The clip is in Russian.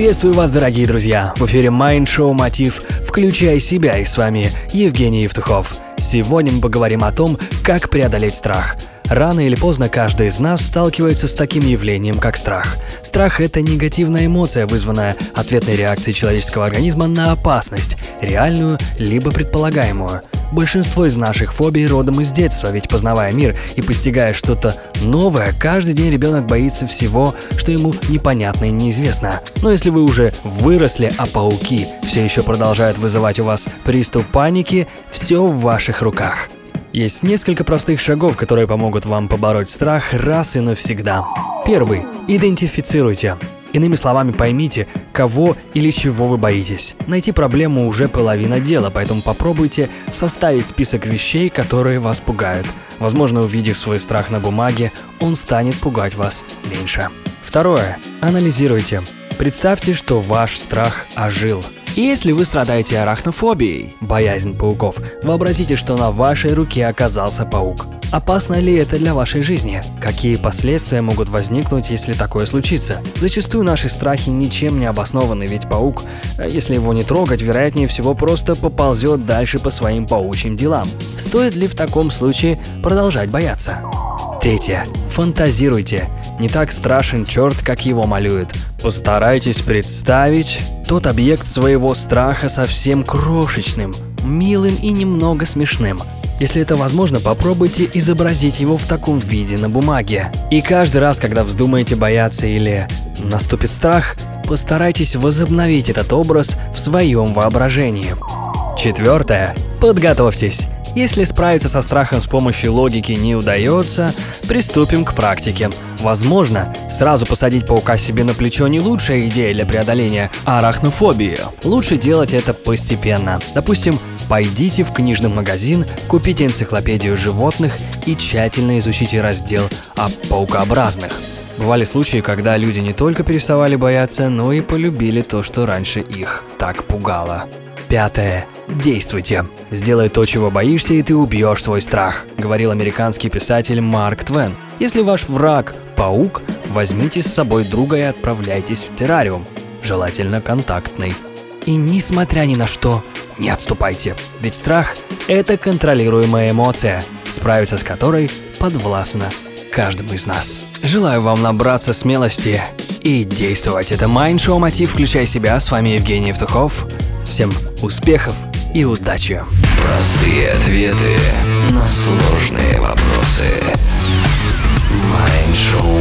Приветствую вас, дорогие друзья! В эфире Mind Show Мотив «Включай себя» и с вами Евгений Евтухов. Сегодня мы поговорим о том, как преодолеть страх – Рано или поздно каждый из нас сталкивается с таким явлением, как страх. Страх – это негативная эмоция, вызванная ответной реакцией человеческого организма на опасность, реальную либо предполагаемую. Большинство из наших фобий родом из детства, ведь познавая мир и постигая что-то новое, каждый день ребенок боится всего, что ему непонятно и неизвестно. Но если вы уже выросли, а пауки все еще продолжают вызывать у вас приступ паники, все в ваших руках. Есть несколько простых шагов, которые помогут вам побороть страх раз и навсегда. Первый. Идентифицируйте. Иными словами, поймите, кого или чего вы боитесь. Найти проблему уже половина дела, поэтому попробуйте составить список вещей, которые вас пугают. Возможно, увидев свой страх на бумаге, он станет пугать вас меньше. Второе. Анализируйте. Представьте, что ваш страх ожил – если вы страдаете арахнофобией, боязнь пауков, вообразите, что на вашей руке оказался паук. Опасно ли это для вашей жизни? Какие последствия могут возникнуть, если такое случится? Зачастую наши страхи ничем не обоснованы, ведь паук, э, если его не трогать, вероятнее всего просто поползет дальше по своим паучьим делам. Стоит ли в таком случае продолжать бояться? Третье. Фантазируйте. Не так страшен черт, как его малюют. Постарайтесь представить тот объект своего страха совсем крошечным, милым и немного смешным. Если это возможно, попробуйте изобразить его в таком виде на бумаге. И каждый раз, когда вздумаете бояться или наступит страх, постарайтесь возобновить этот образ в своем воображении. Четвертое. Подготовьтесь. Если справиться со страхом с помощью логики не удается, приступим к практике. Возможно, сразу посадить паука себе на плечо не лучшая идея для преодоления арахнофобии. Лучше делать это постепенно. Допустим, пойдите в книжный магазин, купите энциклопедию животных и тщательно изучите раздел о паукообразных. Бывали случаи, когда люди не только переставали бояться, но и полюбили то, что раньше их так пугало. Пятое. Действуйте. Сделай то, чего боишься, и ты убьешь свой страх, говорил американский писатель Марк Твен. Если ваш враг – паук, возьмите с собой друга и отправляйтесь в террариум, желательно контактный. И несмотря ни на что, не отступайте, ведь страх – это контролируемая эмоция, справиться с которой подвластно каждому из нас. Желаю вам набраться смелости и действовать. Это Show Мотив «Включай себя». С вами Евгений Евтухов. Всем успехов и удачи! Простые ответы на сложные вопросы. Майншоу